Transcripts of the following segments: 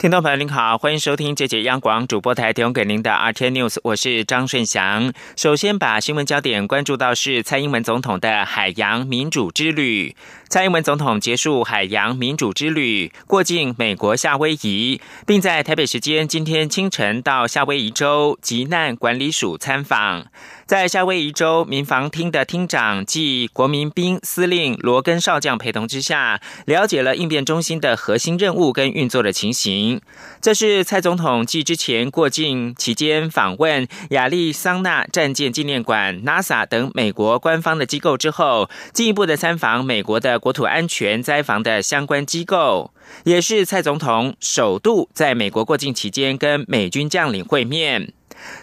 听众朋友您好，欢迎收听这节央广主播台提供给您的 RT News，我是张顺祥。首先把新闻焦点关注到是蔡英文总统的海洋民主之旅。蔡英文总统结束海洋民主之旅，过境美国夏威夷，并在台北时间今天清晨到夏威夷州急难管理署参访。在夏威夷州民防厅的厅长暨国民兵司令罗根少将陪同之下，了解了应变中心的核心任务跟运作的情形。这是蔡总统继之前过境期间访问亚利桑那战舰纪念馆、NASA 等美国官方的机构之后，进一步的参访美国的国土安全灾防的相关机构，也是蔡总统首度在美国过境期间跟美军将领会面。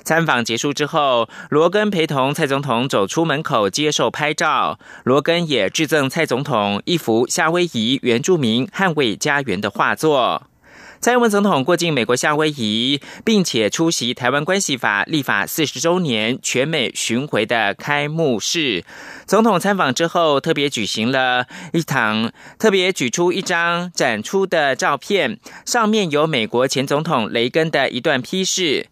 参访结束之后，罗根陪同蔡总统走出门口接受拍照。罗根也致赠蔡总统一幅夏威夷原住民捍卫家园的画作。蔡英文总统过境美国夏威夷，并且出席《台湾关系法》立法四十周年全美巡回的开幕式。总统参访之后，特别举行了一场，特别举出一张展出的照片，上面有美国前总统雷根的一段批示。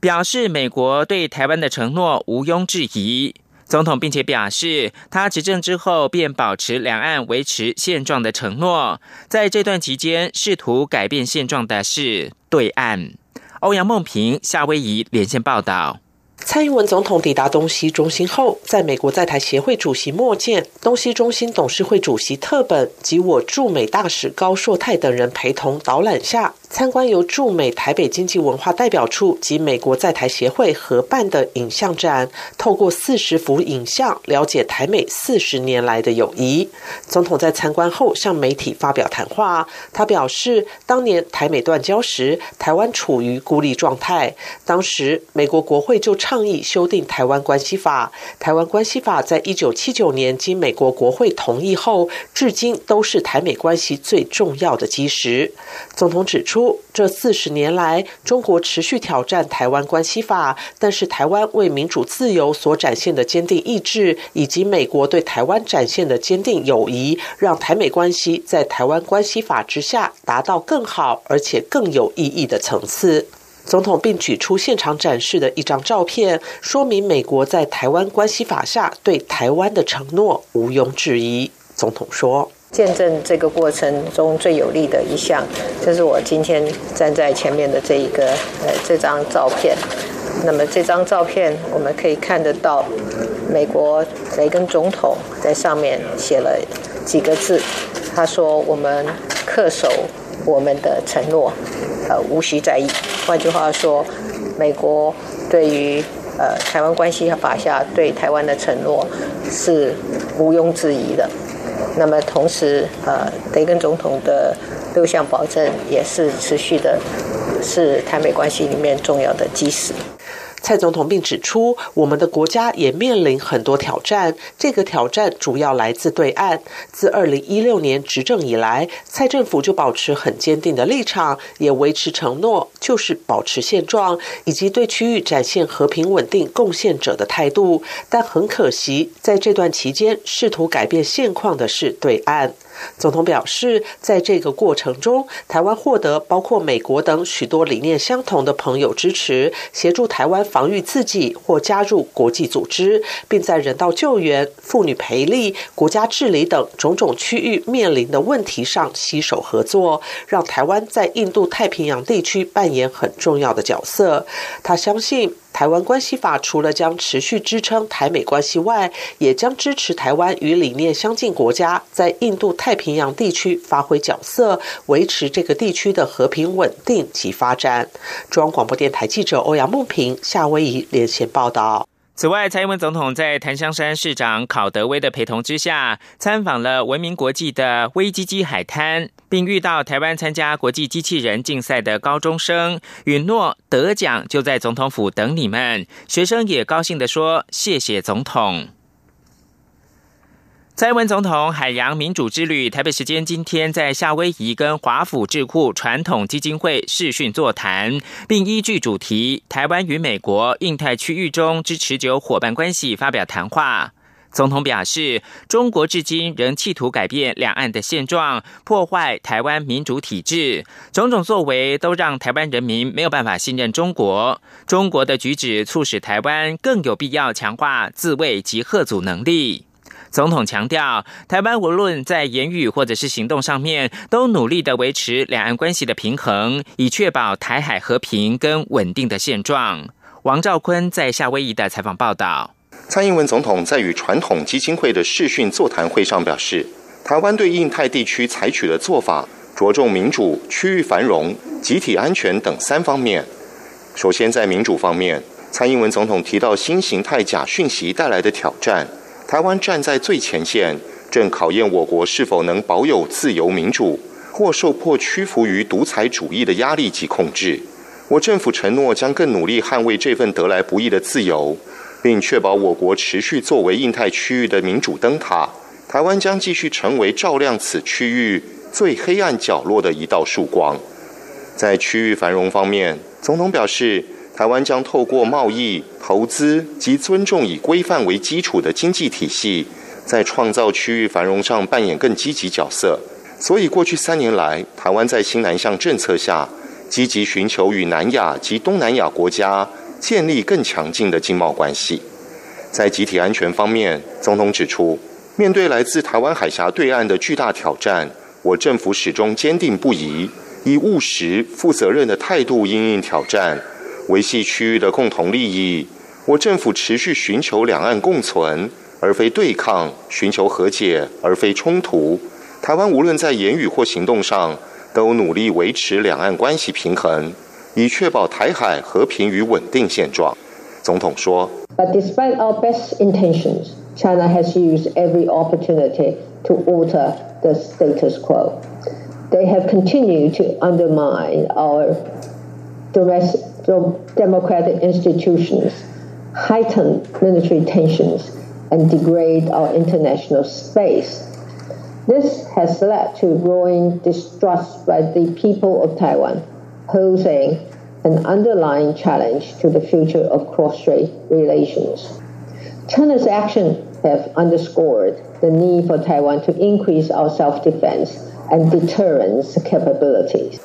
表示美国对台湾的承诺毋庸置疑。总统并且表示，他执政之后便保持两岸维持现状的承诺。在这段期间，试图改变现状的是对岸。欧阳梦平，夏威夷连线报道。蔡英文总统抵达东西中心后，在美国在台协会主席莫健、东西中心董事会主席特本及我驻美大使高硕泰等人陪同导览下。参观由驻美台北经济文化代表处及美国在台协会合办的影像展，透过四十幅影像了解台美四十年来的友谊。总统在参观后向媒体发表谈话，他表示，当年台美断交时，台湾处于孤立状态，当时美国国会就倡议修订《台湾关系法》，《台湾关系法》在一九七九年经美国国会同意后，至今都是台美关系最重要的基石。总统指出。这四十年来，中国持续挑战《台湾关系法》，但是台湾为民主自由所展现的坚定意志，以及美国对台湾展现的坚定友谊，让台美关系在《台湾关系法》之下达到更好而且更有意义的层次。总统并举出现场展示的一张照片，说明美国在《台湾关系法》下对台湾的承诺毋庸置疑。总统说。见证这个过程中最有力的一项，就是我今天站在前面的这一个呃这张照片。那么这张照片我们可以看得到，美国雷根总统在上面写了几个字，他说：“我们恪守我们的承诺，呃，无需在意。”换句话说，美国对于呃台湾关系法下对台湾的承诺是毋庸置疑的。那么同时，呃，雷根总统的六项保证也是持续的，是台美关系里面重要的基石。蔡总统并指出，我们的国家也面临很多挑战，这个挑战主要来自对岸。自二零一六年执政以来，蔡政府就保持很坚定的立场，也维持承诺，就是保持现状，以及对区域展现和平稳定贡献者的态度。但很可惜，在这段期间，试图改变现况的是对岸。总统表示，在这个过程中，台湾获得包括美国等许多理念相同的朋友支持，协助台湾防御自己或加入国际组织，并在人道救援、妇女培力、国家治理等种种区域面临的问题上携手合作，让台湾在印度太平洋地区扮演很重要的角色。他相信。台湾关系法除了将持续支撑台美关系外，也将支持台湾与理念相近国家在印度太平洋地区发挥角色，维持这个地区的和平稳定及发展。中央广播电台记者欧阳梦平夏威夷连线报道。此外，蔡英文总统在檀香山市长考德威的陪同之下，参访了文明国际的微基基海滩，并遇到台湾参加国际机器人竞赛的高中生，允诺得奖就在总统府等你们。学生也高兴地说：“谢谢总统。”蔡英文总统海洋民主之旅，台北时间今天在夏威夷跟华府智库传统基金会视讯座谈，并依据主题“台湾与美国印太区域中之持久伙伴关系”发表谈话。总统表示，中国至今仍企图改变两岸的现状，破坏台湾民主体制，种种作为都让台湾人民没有办法信任中国。中国的举止促使台湾更有必要强化自卫及贺阻能力。总统强调，台湾无论在言语或者是行动上面，都努力的维持两岸关系的平衡，以确保台海和平跟稳定的现状。王兆坤在夏威夷的采访报道。蔡英文总统在与传统基金会的视讯座谈会上表示，台湾对印太地区采取的做法，着重民主、区域繁荣、集体安全等三方面。首先，在民主方面，蔡英文总统提到新形态假讯息带来的挑战。台湾站在最前线，正考验我国是否能保有自由民主，或受迫屈服于独裁主义的压力及控制。我政府承诺将更努力捍卫这份得来不易的自由，并确保我国持续作为印太区域的民主灯塔。台湾将继续成为照亮此区域最黑暗角落的一道曙光。在区域繁荣方面，总统表示。台湾将透过贸易、投资及尊重以规范为基础的经济体系，在创造区域繁荣上扮演更积极角色。所以，过去三年来，台湾在新南向政策下，积极寻求与南亚及东南亚国家建立更强劲的经贸关系。在集体安全方面，总统指出，面对来自台湾海峡对岸的巨大挑战，我政府始终坚定不移，以务实、负责任的态度应应挑战。维系区域的共同利益，我政府持续寻求两岸共存，而非对抗；寻求和解，而非冲突。台湾无论在言语或行动上，都努力维持两岸关系平衡，以确保台海和平与稳定现状。总统说：“But despite our best intentions, China has used every opportunity to alter the status quo. They have continued to undermine our domestic.” Democratic institutions, heighten military tensions, and degrade our international space. This has led to growing distrust by the people of Taiwan, posing an underlying challenge to the future of cross-strait relations. China's actions have underscored the need for Taiwan to increase our self-defense and deterrence capabilities.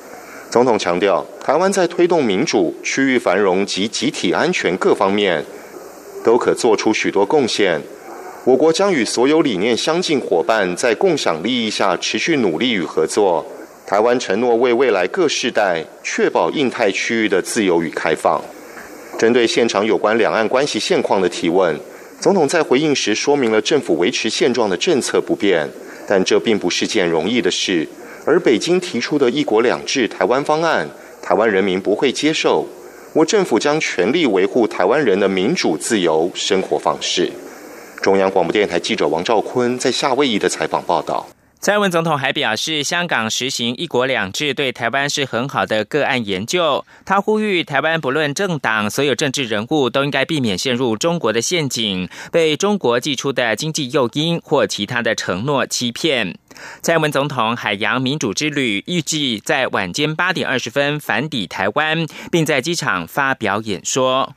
总统强调，台湾在推动民主、区域繁荣及集体安全各方面，都可做出许多贡献。我国将与所有理念相近伙伴在共享利益下持续努力与合作。台湾承诺为未来各世代确保印太区域的自由与开放。针对现场有关两岸关系现况的提问，总统在回应时说明了政府维持现状的政策不变，但这并不是件容易的事。而北京提出的一国两制台湾方案，台湾人民不会接受。我政府将全力维护台湾人的民主自由生活方式。中央广播电台记者王兆坤在夏威夷的采访报道。蔡文总统还表示，香港实行“一国两制”对台湾是很好的个案研究。他呼吁台湾不论政党，所有政治人物都应该避免陷入中国的陷阱，被中国寄出的经济诱因或其他的承诺欺骗。蔡文总统海洋民主之旅预计在晚间八点二十分返抵台湾，并在机场发表演说。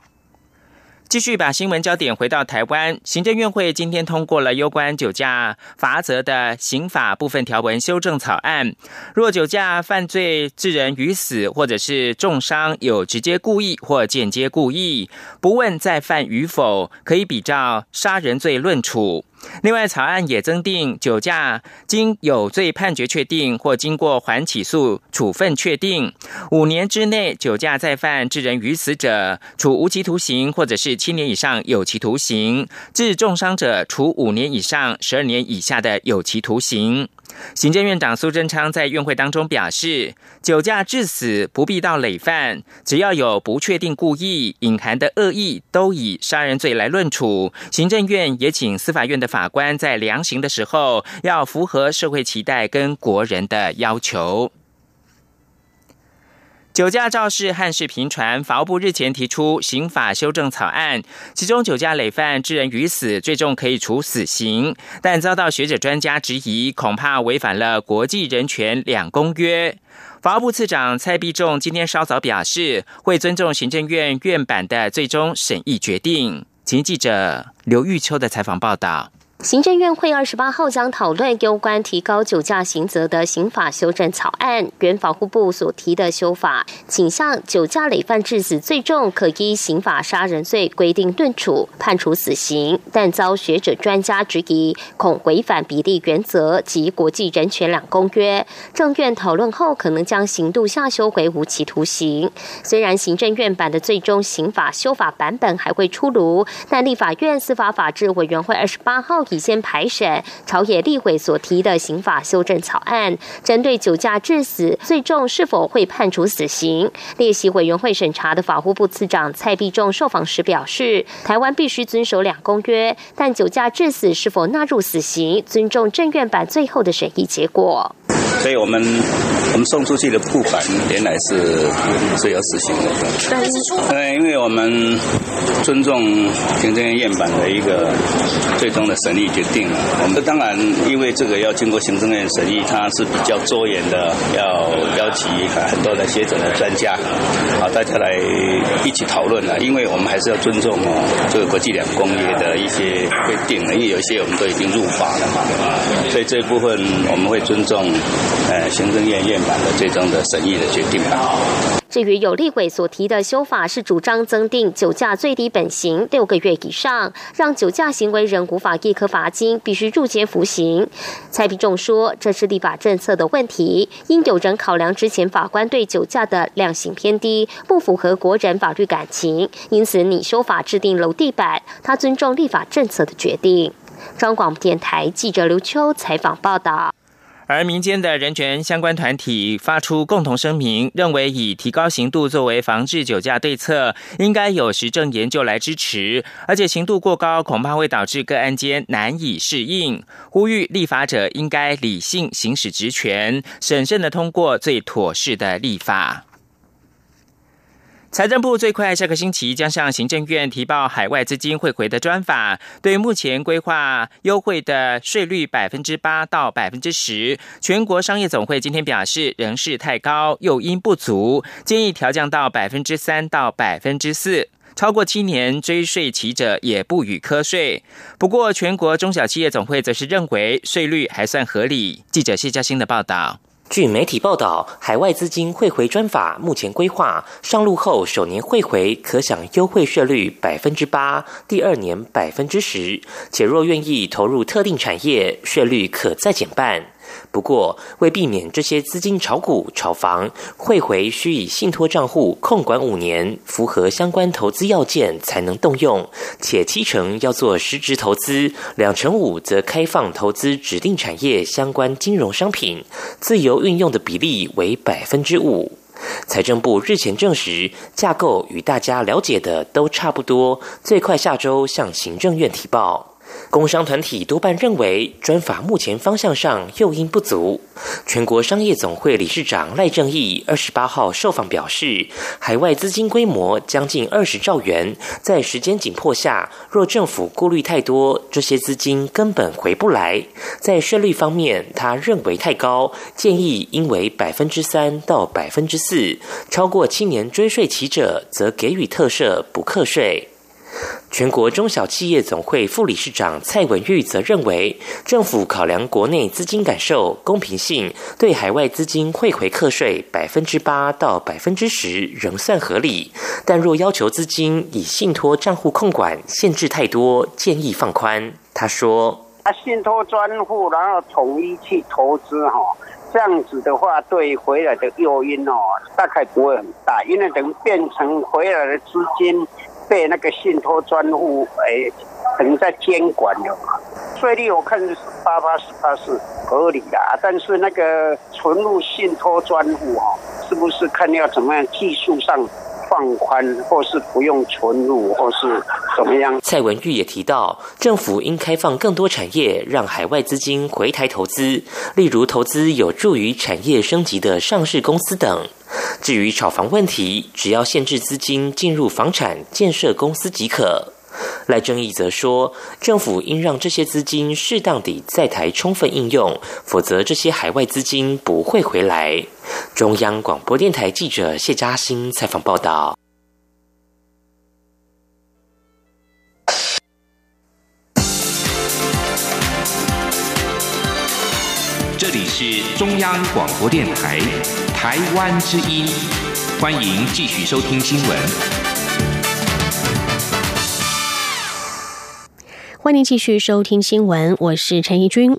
继续把新闻焦点回到台湾，行政院会今天通过了有关酒驾罚则的刑法部分条文修正草案。若酒驾犯罪致人于死，或者是重伤，有直接故意或间接故意，不问再犯与否，可以比照杀人罪论处。另外，草案也增订酒驾经有罪判决确定或经过缓起诉处分确定，五年之内酒驾再犯致人于死者，处无期徒刑或者是七年以上有期徒刑；致重伤者，处五年以上十二年以下的有期徒刑。行政院长苏贞昌在院会当中表示，酒驾致死不必到累犯，只要有不确定故意、隐含的恶意，都以杀人罪来论处。行政院也请司法院的法官在量刑的时候，要符合社会期待跟国人的要求。酒驾肇事憾事频传，法务部日前提出刑法修正草案，其中酒驾累犯致人于死，最终可以处死刑，但遭到学者专家质疑，恐怕违反了国际人权两公约。法务部次长蔡必仲今天稍早表示，会尊重行政院院版的最终审议决定。请记者刘玉秋的采访报道。行政院会二十八号将讨论有关提高酒驾刑责的刑法修正草案。原法务部所提的修法倾向酒驾累犯致死最重可依刑法杀人罪规定顿处判处死刑，但遭学者专家质疑，恐违反比例原则及国际人权两公约。政院讨论后可能将刑度下修回无期徒刑。虽然行政院版的最终刑法修法版本还会出炉，但立法院司法法制委员会二十八号。体先排审朝野立会所提的刑法修正草案，针对酒驾致死最重是否会判处死刑？列席委员会审查的法务部次长蔡必仲受访时表示，台湾必须遵守两公约，但酒驾致死是否纳入死刑，尊重政院版最后的审议结果。所以我们我们送出去的布板原来是是有死刑的，但是呃，因为我们尊重行政院院版的一个最终的审议决定了。我们当然因为这个要经过行政院审议，它是比较周延的，要邀请很多的学者的专家啊，大家来一起讨论了。因为我们还是要尊重哦这个国际两公约的一些规定了，因为有一些我们都已经入法了嘛，所以这一部分我们会尊重。呃，行政院院版的最终的审议的决定吧。至于有立委所提的修法，是主张增定酒驾最低本刑六个月以上，让酒驾行为人无法一颗罚金，必须入监服刑。蔡必仲说，这是立法政策的问题，因有人考量之前法官对酒驾的量刑偏低，不符合国人法律感情，因此拟修法制定楼地板。他尊重立法政策的决定。中广电台记者刘秋采访报道。而民间的人权相关团体发出共同声明，认为以提高刑度作为防治酒驾对策，应该有实证研究来支持，而且刑度过高恐怕会导致个案间难以适应，呼吁立法者应该理性行使职权，审慎的通过最妥适的立法。财政部最快下个星期将向行政院提报海外资金汇回的专法，对目前规划优惠的税率百分之八到百分之十，全国商业总会今天表示仍是太高，诱因不足，建议调降到百分之三到百分之四，超过七年追税期者也不予科税。不过，全国中小企业总会则是认为税率还算合理。记者谢嘉欣的报道。据媒体报道，海外资金汇回专法目前规划上路后首年汇回可享优惠税率百分之八，第二年百分之十，且若愿意投入特定产业，税率可再减半。不过，为避免这些资金炒股、炒房，汇回需以信托账户控管五年，符合相关投资要件才能动用，且七成要做实质投资，两成五则开放投资指定产业相关金融商品，自由运用的比例为百分之五。财政部日前证实，架构与大家了解的都差不多，最快下周向行政院提报。工商团体多半认为专法目前方向上诱因不足。全国商业总会理事长赖正义二十八号受访表示，海外资金规模将近二十兆元，在时间紧迫下，若政府顾虑太多，这些资金根本回不来。在税率方面，他认为太高，建议应为百分之三到百分之四，超过七年追税期者，则给予特赦不课税。全国中小企业总会副理事长蔡文玉则认为，政府考量国内资金感受、公平性，对海外资金汇回课税百分之八到百分之十仍算合理。但若要求资金以信托账户控管，限制太多，建议放宽。他说：“啊，信托专户，然后统一去投资，哈，这样子的话，对回来的诱因哦，大概不会很大，因为等变成回来的资金。”被那个信托专户诶，可能在监管的嘛，税率我看八八十八是合理的，但是那个存入信托专户哦，是不是看要怎么样技术上放宽，或是不用存入，或是怎么样？蔡文玉也提到，政府应开放更多产业，让海外资金回台投资，例如投资有助于产业升级的上市公司等。至于炒房问题，只要限制资金进入房产建设公司即可。赖正义则说，政府应让这些资金适当地在台充分应用，否则这些海外资金不会回来。中央广播电台记者谢嘉欣采访报道。是中央广播电台台湾之音，欢迎继续收听新闻。欢迎继续收听新闻，我是陈怡君。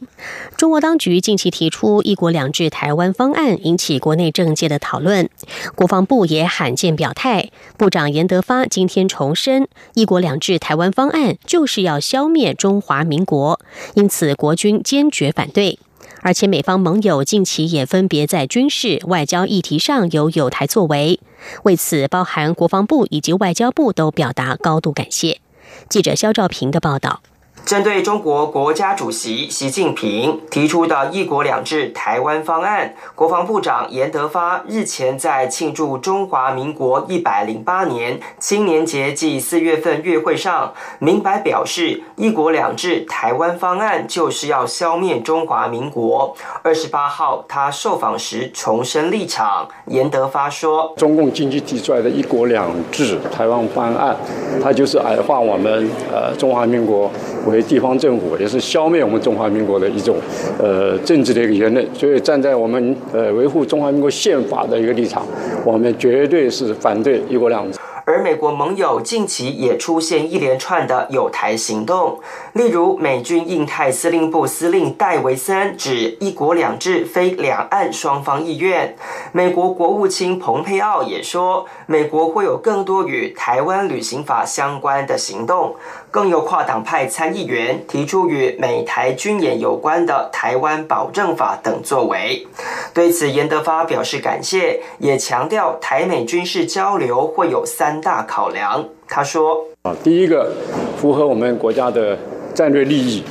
中国当局近期提出“一国两制”台湾方案，引起国内政界的讨论。国防部也罕见表态，部长严德发今天重申，“一国两制”台湾方案就是要消灭中华民国，因此国军坚决反对。而且美方盟友近期也分别在军事、外交议题上有有台作为，为此，包含国防部以及外交部都表达高度感谢。记者肖兆平的报道。针对中国国家主席习近平提出的一国两制台湾方案，国防部长严德发日前在庆祝中华民国一百零八年青年节暨四月份月会上，明白表示，一国两制台湾方案就是要消灭中华民国。二十八号，他受访时重申立场，严德发说：“中共经济提出来的一国两制台湾方案，它就是矮化我们呃中华民国。”为地方政府也是消灭我们中华民国的一种呃政治的一个言论，所以站在我们呃维护中华民国宪法的一个立场，我们绝对是反对一国两制。而美国盟友近期也出现一连串的有台行动，例如美军印太司令部司令戴维森指“一国两制”非两岸双方意愿。美国国务卿蓬佩奥也说，美国会有更多与台湾旅行法相关的行动。更有跨党派参议员提出与美台军演有关的《台湾保证法》等作为。对此，严德发表示感谢，也强调台美军事交流会有三大考量。他说：“啊，第一个符合我们国家的战略利益；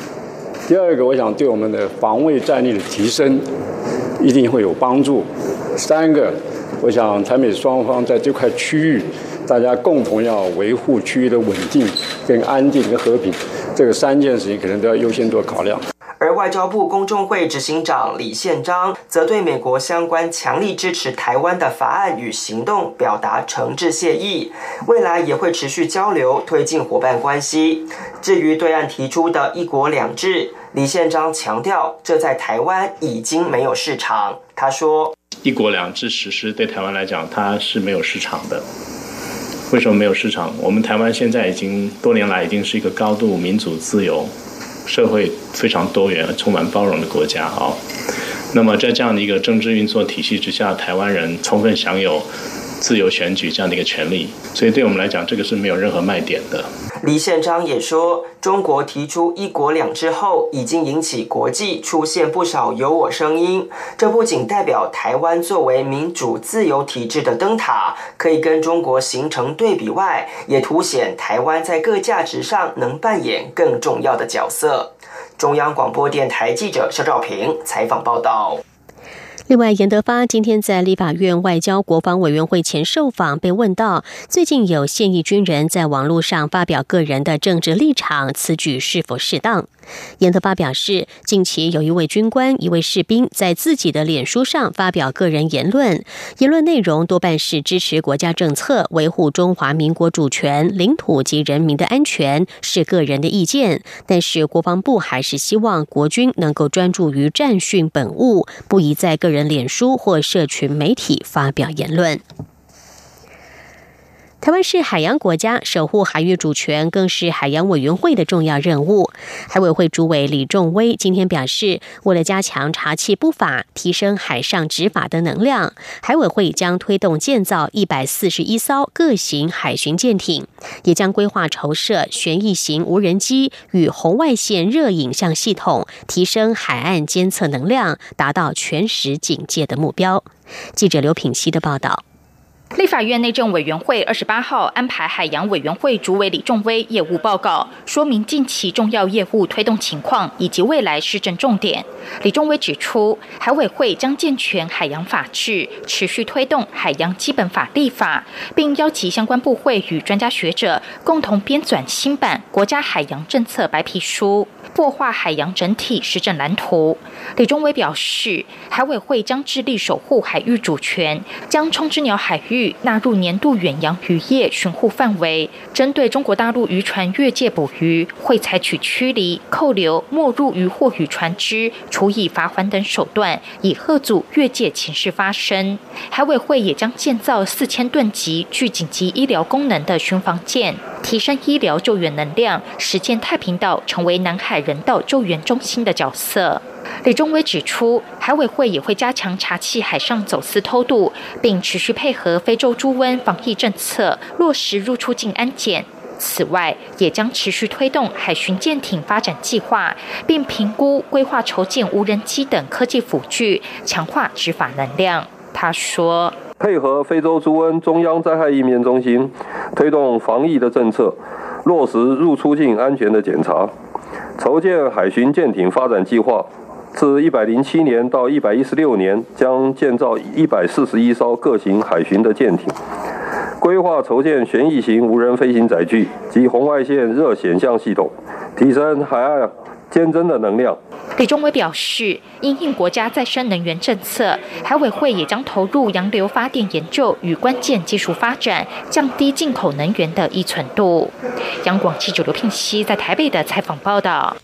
第二个，我想对我们的防卫战力的提升一定会有帮助；三个，我想台美双方在这块区域。”大家共同要维护区域的稳定、跟安定、跟和平，这个三件事情可能都要优先做考量。而外交部公众会执行长李宪章则对美国相关强力支持台湾的法案与行动表达诚挚谢意，未来也会持续交流，推进伙伴关系。至于对岸提出的一国两制，李宪章强调，这在台湾已经没有市场。他说：“一国两制实施对台湾来讲，它是没有市场的。”为什么没有市场？我们台湾现在已经多年来已经是一个高度民主自由、社会非常多元、充满包容的国家啊。那么在这样的一个政治运作体系之下，台湾人充分享有自由选举这样的一个权利，所以对我们来讲，这个是没有任何卖点的。李宪章也说，中国提出“一国两制”后，已经引起国际出现不少有我声音。这不仅代表台湾作为民主自由体制的灯塔可以跟中国形成对比外，也凸显台湾在各价值上能扮演更重要的角色。中央广播电台记者肖兆平采访报道。另外，严德发今天在立法院外交国防委员会前受访，被问到最近有现役军人在网络上发表个人的政治立场，此举是否适当？严德发表示，近期有一位军官、一位士兵在自己的脸书上发表个人言论，言论内容多半是支持国家政策、维护中华民国主权、领土及人民的安全，是个人的意见。但是国防部还是希望国军能够专注于战训本务，不宜在个人脸书或社群媒体发表言论。台湾是海洋国家，守护海域主权更是海洋委员会的重要任务。海委会主委李仲威今天表示，为了加强查缉不法、提升海上执法的能量，海委会将推动建造一百四十一艘各型海巡舰艇，也将规划筹设旋翼型无人机与红外线热影像系统，提升海岸监测能量，达到全时警戒的目标。记者刘品希的报道。立法院内政委员会二十八号安排海洋委员会主委李仲威业务报告，说明近期重要业务推动情况以及未来施政重点。李仲威指出，海委会将健全海洋法制，持续推动海洋基本法立法，并邀集相关部会与专家学者共同编纂新版国家海洋政策白皮书。破化海洋整体施政蓝图。李宗伟表示，海委会将致力守护海域主权，将冲之鸟海域纳入年度远洋渔业巡护范围。针对中国大陆渔船越界捕鱼，会采取驱离、扣留、没入渔获与船只、处以罚款等手段，以遏阻越界情事发生。海委会也将建造四千吨级具紧急医疗功能的巡防舰，提升医疗救援能量，实践太平岛成为南海。人道救援中心的角色，李宗伟指出，海委会也会加强查缉海上走私偷渡，并持续配合非洲猪瘟防疫政策，落实入出境安检。此外，也将持续推动海巡舰艇发展计划，并评估规划筹建无人机等科技辅具，强化执法能量。他说，配合非洲猪瘟中央灾害应变中心，推动防疫的政策，落实入出境安全的检查。筹建海巡舰艇发展计划，自一百零七年到一百一十六年，将建造一百四十一艘各型海巡的舰艇。规划筹建旋翼型无人飞行载具及红外线热显像系统，提升海岸监侦的能量。李宗伟表示，因应国家再生能源政策，海委会也将投入洋流发电研究与关键技术发展，降低进口能源的依存度。央广记者刘聘熙在台北的采访报道。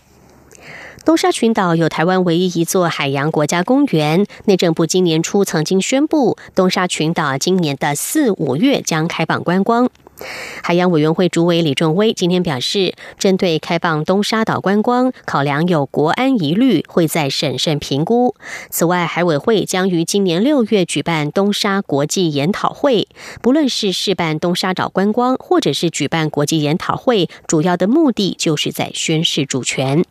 东沙群岛有台湾唯一一座海洋国家公园。内政部今年初曾经宣布，东沙群岛今年的四五月将开放观光。海洋委员会主委李仲威今天表示，针对开放东沙岛观光，考量有国安疑虑，会再审慎评估。此外，海委会将于今年六月举办东沙国际研讨会。不论是试办东沙岛观光，或者是举办国际研讨会，主要的目的就是在宣示主权。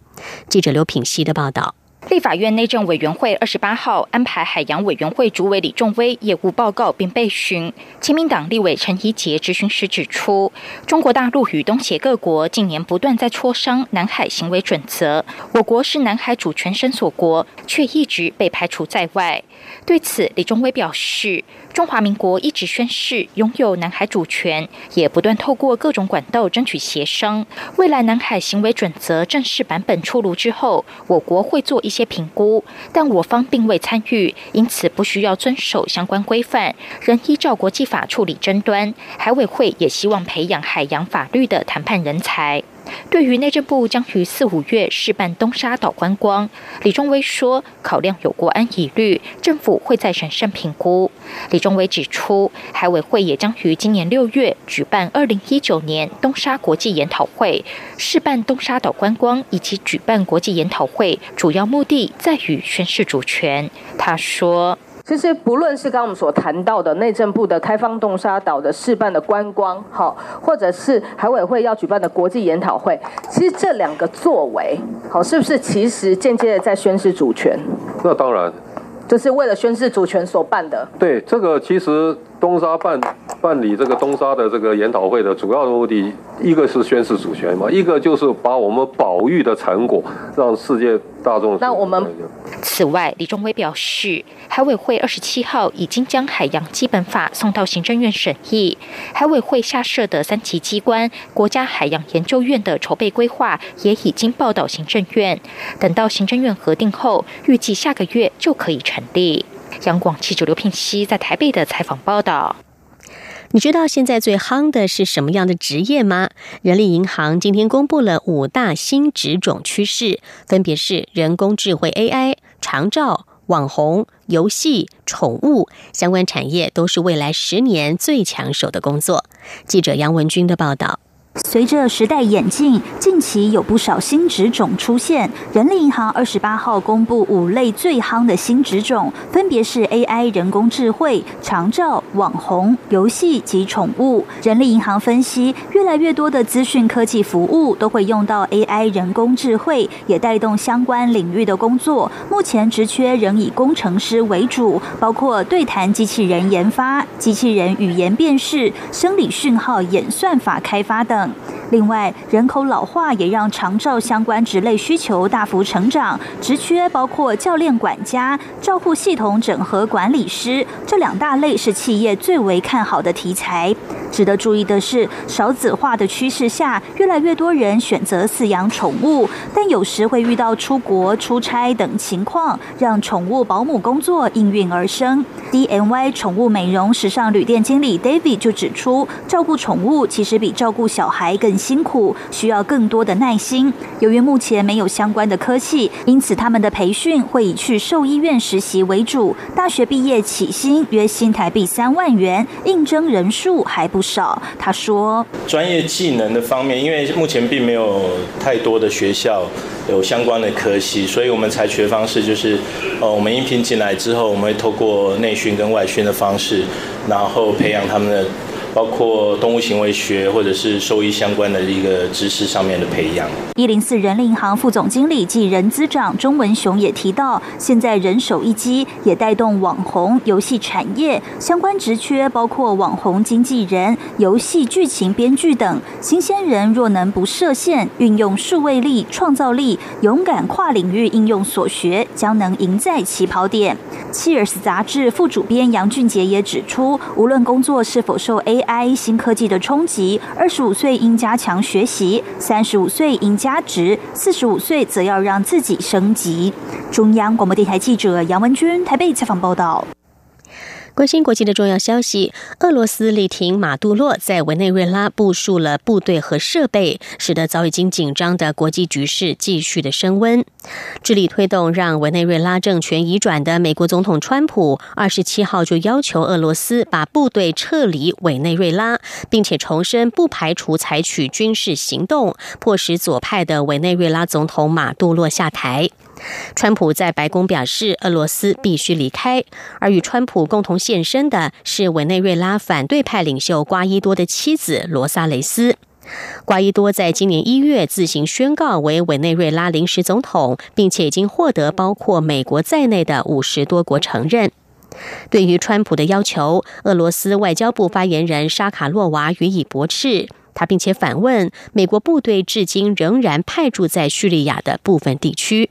记者刘品希的报道。立法院内政委员会二十八号安排海洋委员会主委李仲威业务报告并备询。亲民党立委陈怡杰质询时指出，中国大陆与东协各国近年不断在磋商南海行为准则，我国是南海主权申索国，却一直被排除在外。对此，李仲威表示。中华民国一直宣誓拥有南海主权，也不断透过各种管道争取协商。未来南海行为准则正式版本出炉之后，我国会做一些评估，但我方并未参与，因此不需要遵守相关规范，仍依照国际法处理争端。海委会也希望培养海洋法律的谈判人才。对于内政部将于四五月试办东沙岛观光，李宗威说，考量有国安疑虑，政府会再审慎评估。李宗威指出，海委会也将于今年六月举办二零一九年东沙国际研讨会，试办东沙岛观光以及举办国际研讨会，主要目的在于宣示主权。他说。其实不论是刚刚我们所谈到的内政部的开放洞沙岛的示范的观光，好，或者是海委会要举办的国际研讨会，其实这两个作为，好，是不是其实间接的在宣示主权？那当然，就是为了宣示主权所办的。对，这个其实东沙办办理这个东沙的这个研讨会的主要的目的，一个是宣示主权嘛，一个就是把我们保育的成果让世界大众。那我们。此外，李忠威表示，海委会二十七号已经将海洋基本法送到行政院审议，海委会下设的三级机关国家海洋研究院的筹备规划也已经报到行政院，等到行政院核定后，预计下个月就可以成立。杨广记者刘聘熙在台北的采访报道。你知道现在最夯的是什么样的职业吗？人力银行今天公布了五大新职种趋势，分别是人工智慧 AI。长照、网红、游戏、宠物相关产业都是未来十年最抢手的工作。记者杨文军的报道。随着时代演进，近期有不少新职种出现。人力银行二十八号公布五类最夯的新职种，分别是 AI、人工智慧、长照、网红、游戏及宠物。人力银行分析，越来越多的资讯科技服务都会用到 AI、人工智慧，也带动相关领域的工作。目前职缺仍以工程师为主，包括对谈机器人研发、机器人语言辨识、生理讯号演算法开发等。另外，人口老化也让长照相关职类需求大幅成长，职缺包括教练、管家、照护系统整合管理师这两大类是企业最为看好的题材。值得注意的是，少子化的趋势下，越来越多人选择饲养宠物，但有时会遇到出国、出差等情况，让宠物保姆工作应运而生。DNY 宠物美容时尚旅店经理 David 就指出，照顾宠物其实比照顾小孩更辛苦，需要更多的耐心。由于目前没有相关的科系，因此他们的培训会以去兽医院实习为主。大学毕业起薪约新台币三万元，应征人数还不。少，他说，专业技能的方面，因为目前并没有太多的学校有相关的科系，所以我们采取的方式就是，呃，我们应聘进来之后，我们会透过内训跟外训的方式，然后培养他们的。包括动物行为学或者是兽医相关的一个知识上面的培养。一零四人力银行副总经理暨人资长钟文雄也提到，现在人手一机，也带动网红游戏产业相关职缺，包括网红经纪人、游戏剧情编剧等。新鲜人若能不设限，运用数位力、创造力，勇敢跨领域应用所学，将能赢在起跑点。Cheers 杂志副主编杨俊杰也指出，无论工作是否受 AI I 新科技的冲击，二十五岁应加强学习，三十五岁应加值，四十五岁则要让自己升级。中央广播电台记者杨文君台北采访报道。关心国际的重要消息：俄罗斯力挺马杜洛在委内瑞拉部署了部队和设备，使得早已经紧张的国际局势继续的升温。致力推动让委内瑞拉政权移转的美国总统川普，二十七号就要求俄罗斯把部队撤离委内瑞拉，并且重申不排除采取军事行动，迫使左派的委内瑞拉总统马杜洛下台。川普在白宫表示，俄罗斯必须离开。而与川普共同现身的是委内瑞拉反对派领袖瓜伊多的妻子罗萨雷斯。瓜伊多在今年一月自行宣告为委内瑞拉临时总统，并且已经获得包括美国在内的五十多国承认。对于川普的要求，俄罗斯外交部发言人沙卡洛娃予以驳斥。他并且反问：美国部队至今仍然派驻在叙利亚的部分地区。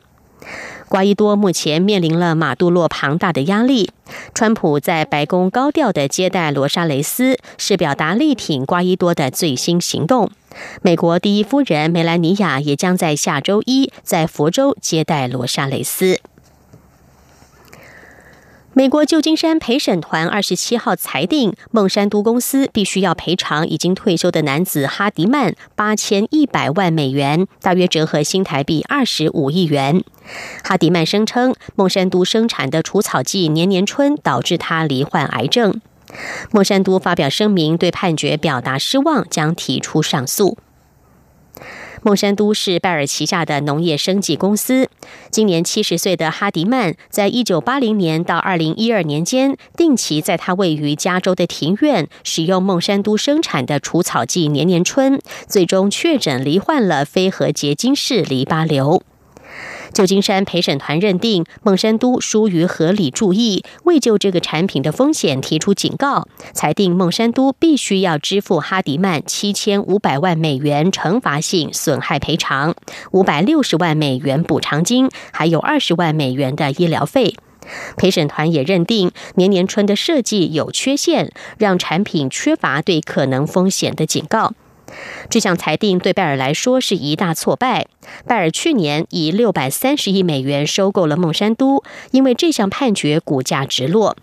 瓜伊多目前面临了马杜洛庞大的压力。川普在白宫高调的接待罗莎雷斯，是表达力挺瓜伊多的最新行动。美国第一夫人梅兰妮亚也将在下周一在佛州接待罗莎雷斯。美国旧金山陪审团二十七号裁定，孟山都公司必须要赔偿已经退休的男子哈迪曼八千一百万美元，大约折合新台币二十五亿元。哈迪曼声称，孟山都生产的除草剂年年春导致他罹患癌症。孟山都发表声明，对判决表达失望，将提出上诉。孟山都是拜耳旗下的农业生技公司。今年七十岁的哈迪曼，在一九八零年到二零一二年间，定期在他位于加州的庭院使用孟山都生产的除草剂年年春，最终确诊罹患了非核结晶式淋巴瘤。旧金山陪审团认定孟山都疏于合理注意，未就这个产品的风险提出警告，裁定孟山都必须要支付哈迪曼七千五百万美元惩罚性损害赔偿、五百六十万美元补偿金，还有二十万美元的医疗费。陪审团也认定年年春的设计有缺陷，让产品缺乏对可能风险的警告。这项裁定对拜尔来说是一大挫败。拜尔去年以六百三十亿美元收购了孟山都，因为这项判决股价直落。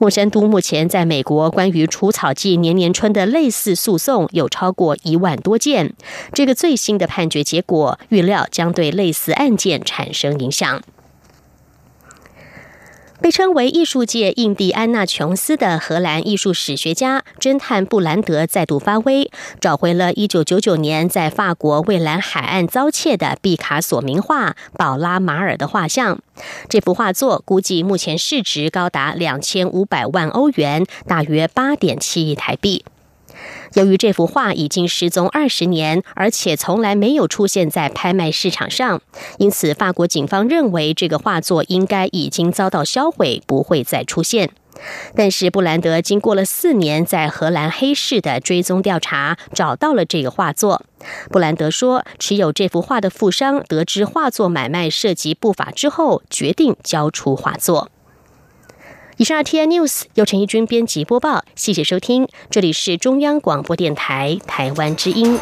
孟山都目前在美国关于除草剂年年春的类似诉讼有超过一万多件。这个最新的判决结果预料将对类似案件产生影响。被称为艺术界印第安纳琼斯的荷兰艺术史学家、侦探布兰德再度发威，找回了1999年在法国蔚蓝海岸遭窃的毕卡索名画《宝拉马尔》的画像。这幅画作估计目前市值高达2500万欧元，大约8.7亿台币。由于这幅画已经失踪二十年，而且从来没有出现在拍卖市场上，因此法国警方认为这个画作应该已经遭到销毁，不会再出现。但是布兰德经过了四年在荷兰黑市的追踪调查，找到了这个画作。布兰德说，持有这幅画的富商得知画作买卖涉及不法之后，决定交出画作。以上 T I News 由陈义军编辑播报，谢谢收听，这里是中央广播电台台湾之音。